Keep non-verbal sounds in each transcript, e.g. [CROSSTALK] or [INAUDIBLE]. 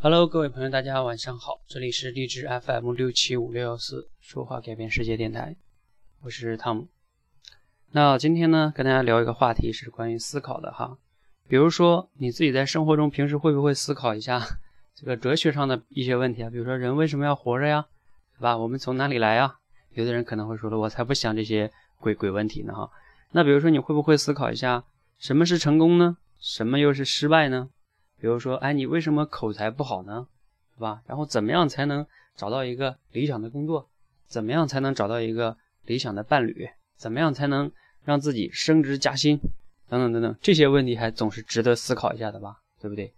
Hello，各位朋友，大家晚上好，这里是荔枝 FM 六七五六幺四说话改变世界电台，我是汤姆。那今天呢，跟大家聊一个话题是关于思考的哈，比如说你自己在生活中平时会不会思考一下 [LAUGHS] 这个哲学上的一些问题啊？比如说人为什么要活着呀，对吧？我们从哪里来呀？有的人可能会说了，我才不想这些鬼鬼问题呢哈。那比如说你会不会思考一下，什么是成功呢？什么又是失败呢？比如说，哎，你为什么口才不好呢？对吧？然后怎么样才能找到一个理想的工作？怎么样才能找到一个理想的伴侣？怎么样才能让自己升职加薪？等等等等，这些问题还总是值得思考一下的吧？对不对？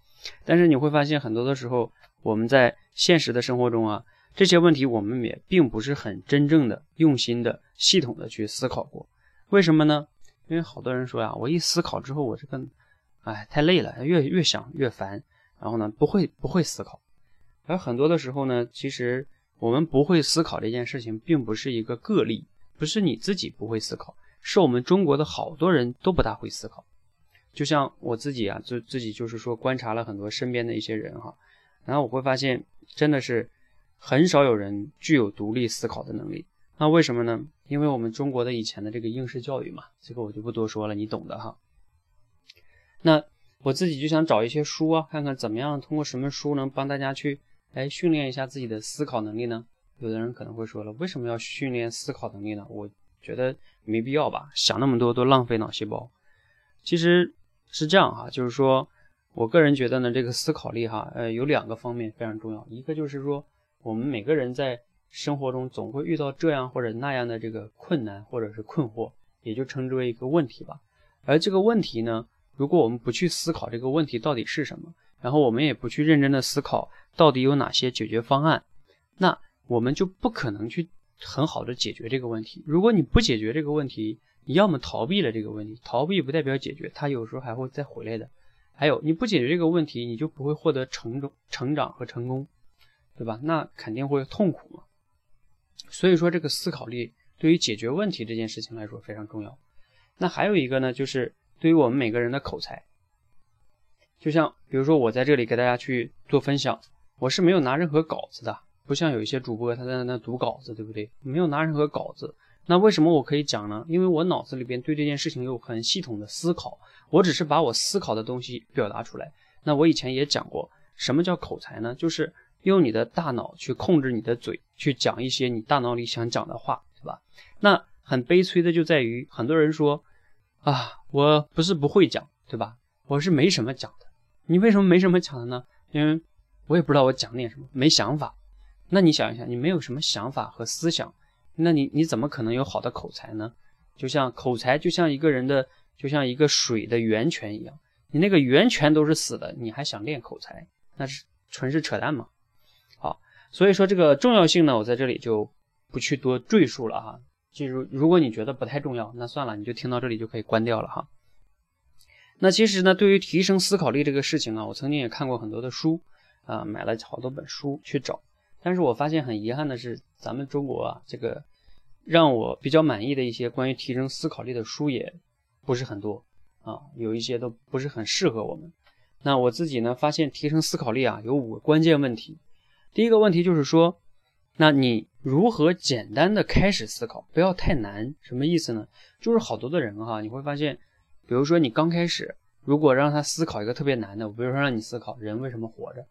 但是你会发现，很多的时候，我们在现实的生活中啊，这些问题我们也并不是很真正的、用心的、系统的去思考过。为什么呢？因为好多人说呀，我一思考之后，我这个。哎，太累了，越越想越烦，然后呢，不会不会思考。而很多的时候呢，其实我们不会思考这件事情，并不是一个个例，不是你自己不会思考，是我们中国的好多人都不大会思考。就像我自己啊，就自己就是说观察了很多身边的一些人哈，然后我会发现，真的是很少有人具有独立思考的能力。那为什么呢？因为我们中国的以前的这个应试教育嘛，这个我就不多说了，你懂的哈。那我自己就想找一些书啊，看看怎么样通过什么书能帮大家去哎训练一下自己的思考能力呢？有的人可能会说了，为什么要训练思考能力呢？我觉得没必要吧，想那么多都浪费脑细胞。其实是这样哈，就是说我个人觉得呢，这个思考力哈，呃，有两个方面非常重要，一个就是说我们每个人在生活中总会遇到这样或者那样的这个困难或者是困惑，也就称之为一个问题吧。而这个问题呢？如果我们不去思考这个问题到底是什么，然后我们也不去认真的思考到底有哪些解决方案，那我们就不可能去很好的解决这个问题。如果你不解决这个问题，你要么逃避了这个问题，逃避不代表解决，它有时候还会再回来的。还有你不解决这个问题，你就不会获得成长、成长和成功，对吧？那肯定会痛苦嘛。所以说，这个思考力对于解决问题这件事情来说非常重要。那还有一个呢，就是。对于我们每个人的口才，就像比如说我在这里给大家去做分享，我是没有拿任何稿子的，不像有一些主播他在那读稿子，对不对？没有拿任何稿子，那为什么我可以讲呢？因为我脑子里边对这件事情有很系统的思考，我只是把我思考的东西表达出来。那我以前也讲过，什么叫口才呢？就是用你的大脑去控制你的嘴，去讲一些你大脑里想讲的话，对吧？那很悲催的就在于很多人说。啊，我不是不会讲，对吧？我是没什么讲的。你为什么没什么讲的呢？因为我也不知道我讲点什么，没想法。那你想一想，你没有什么想法和思想，那你你怎么可能有好的口才呢？就像口才，就像一个人的，就像一个水的源泉一样。你那个源泉都是死的，你还想练口才，那是纯是扯淡嘛。好，所以说这个重要性呢，我在这里就不去多赘述了哈。就如如果你觉得不太重要，那算了，你就听到这里就可以关掉了哈。那其实呢，对于提升思考力这个事情啊，我曾经也看过很多的书啊，买了好多本书去找，但是我发现很遗憾的是，咱们中国啊，这个让我比较满意的一些关于提升思考力的书也不是很多啊，有一些都不是很适合我们。那我自己呢，发现提升思考力啊，有五个关键问题。第一个问题就是说。那你如何简单的开始思考，不要太难？什么意思呢？就是好多的人哈，你会发现，比如说你刚开始，如果让他思考一个特别难的，比如说让你思考人为什么活着，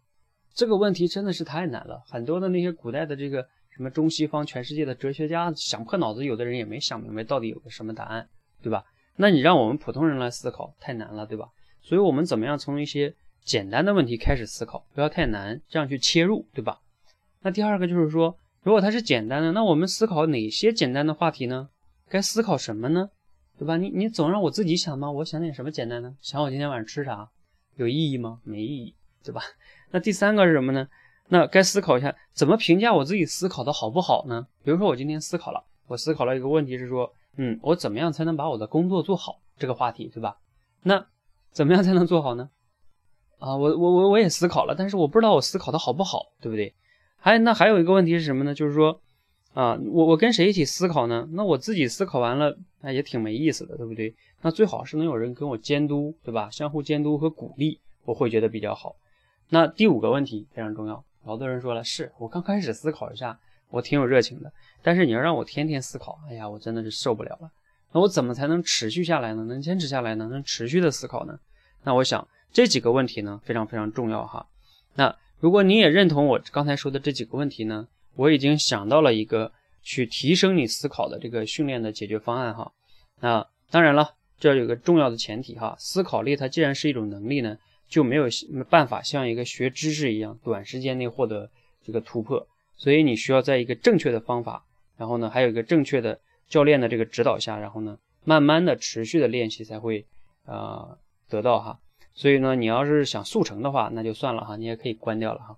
这个问题真的是太难了。很多的那些古代的这个什么中西方全世界的哲学家想破脑子，有的人也没想明白到底有个什么答案，对吧？那你让我们普通人来思考，太难了，对吧？所以我们怎么样从一些简单的问题开始思考，不要太难，这样去切入，对吧？那第二个就是说，如果它是简单的，那我们思考哪些简单的话题呢？该思考什么呢？对吧？你你总让我自己想吗？我想点什么简单呢？想我今天晚上吃啥，有意义吗？没意义，对吧？[LAUGHS] 那第三个是什么呢？那该思考一下，怎么评价我自己思考的好不好呢？比如说我今天思考了，我思考了一个问题是说，嗯，我怎么样才能把我的工作做好？这个话题，对吧？那怎么样才能做好呢？啊，我我我我也思考了，但是我不知道我思考的好不好，对不对？还那还有一个问题是什么呢？就是说，啊，我我跟谁一起思考呢？那我自己思考完了，那也挺没意思的，对不对？那最好是能有人跟我监督，对吧？相互监督和鼓励，我会觉得比较好。那第五个问题非常重要，好多人说了，是我刚开始思考一下，我挺有热情的，但是你要让我天天思考，哎呀，我真的是受不了了。那我怎么才能持续下来呢？能坚持下来呢？能持续的思考呢？那我想这几个问题呢，非常非常重要哈。那如果你也认同我刚才说的这几个问题呢，我已经想到了一个去提升你思考的这个训练的解决方案哈。那当然了，这有个重要的前提哈，思考力它既然是一种能力呢。就没有办法像一个学知识一样短时间内获得这个突破，所以你需要在一个正确的方法，然后呢，还有一个正确的教练的这个指导下，然后呢，慢慢的持续的练习才会呃得到哈。所以呢，你要是想速成的话，那就算了哈，你也可以关掉了哈。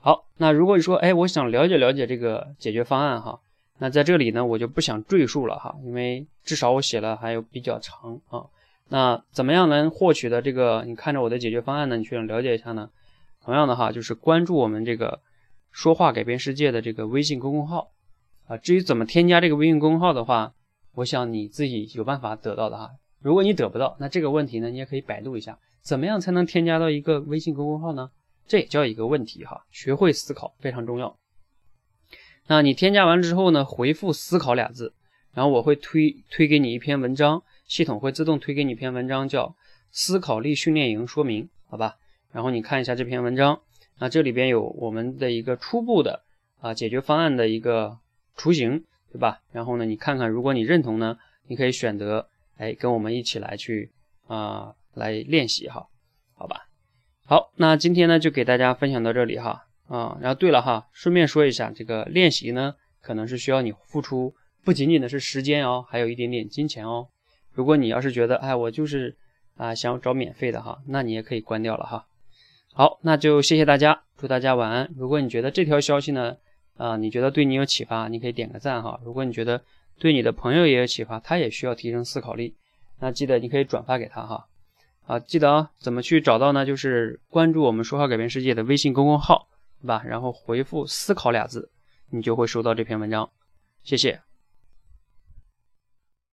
好，那如果你说哎，我想了解了解这个解决方案哈，那在这里呢，我就不想赘述了哈，因为至少我写了还有比较长啊。那怎么样能获取的这个？你看着我的解决方案呢？你去了解一下呢？同样的哈，就是关注我们这个“说话改变世界”的这个微信公众号啊。至于怎么添加这个微信公众号的话，我想你自己有办法得到的哈。如果你得不到，那这个问题呢，你也可以百度一下，怎么样才能添加到一个微信公众号呢？这也叫一个问题哈。学会思考非常重要。那你添加完之后呢，回复“思考”俩字，然后我会推推给你一篇文章。系统会自动推给你一篇文章，叫《思考力训练营说明》，好吧？然后你看一下这篇文章，那这里边有我们的一个初步的啊解决方案的一个雏形，对吧？然后呢，你看看，如果你认同呢，你可以选择哎跟我们一起来去啊来练习哈，好吧？好，那今天呢就给大家分享到这里哈啊。然后对了哈，顺便说一下，这个练习呢可能是需要你付出不仅仅的是时间哦，还有一点点金钱哦。如果你要是觉得，哎，我就是啊想找免费的哈，那你也可以关掉了哈。好，那就谢谢大家，祝大家晚安。如果你觉得这条消息呢，啊，你觉得对你有启发，你可以点个赞哈。如果你觉得对你的朋友也有启发，他也需要提升思考力，那记得你可以转发给他哈。啊，记得啊，怎么去找到呢？就是关注我们说话改变世界的微信公众号，对吧？然后回复“思考”俩字，你就会收到这篇文章。谢谢。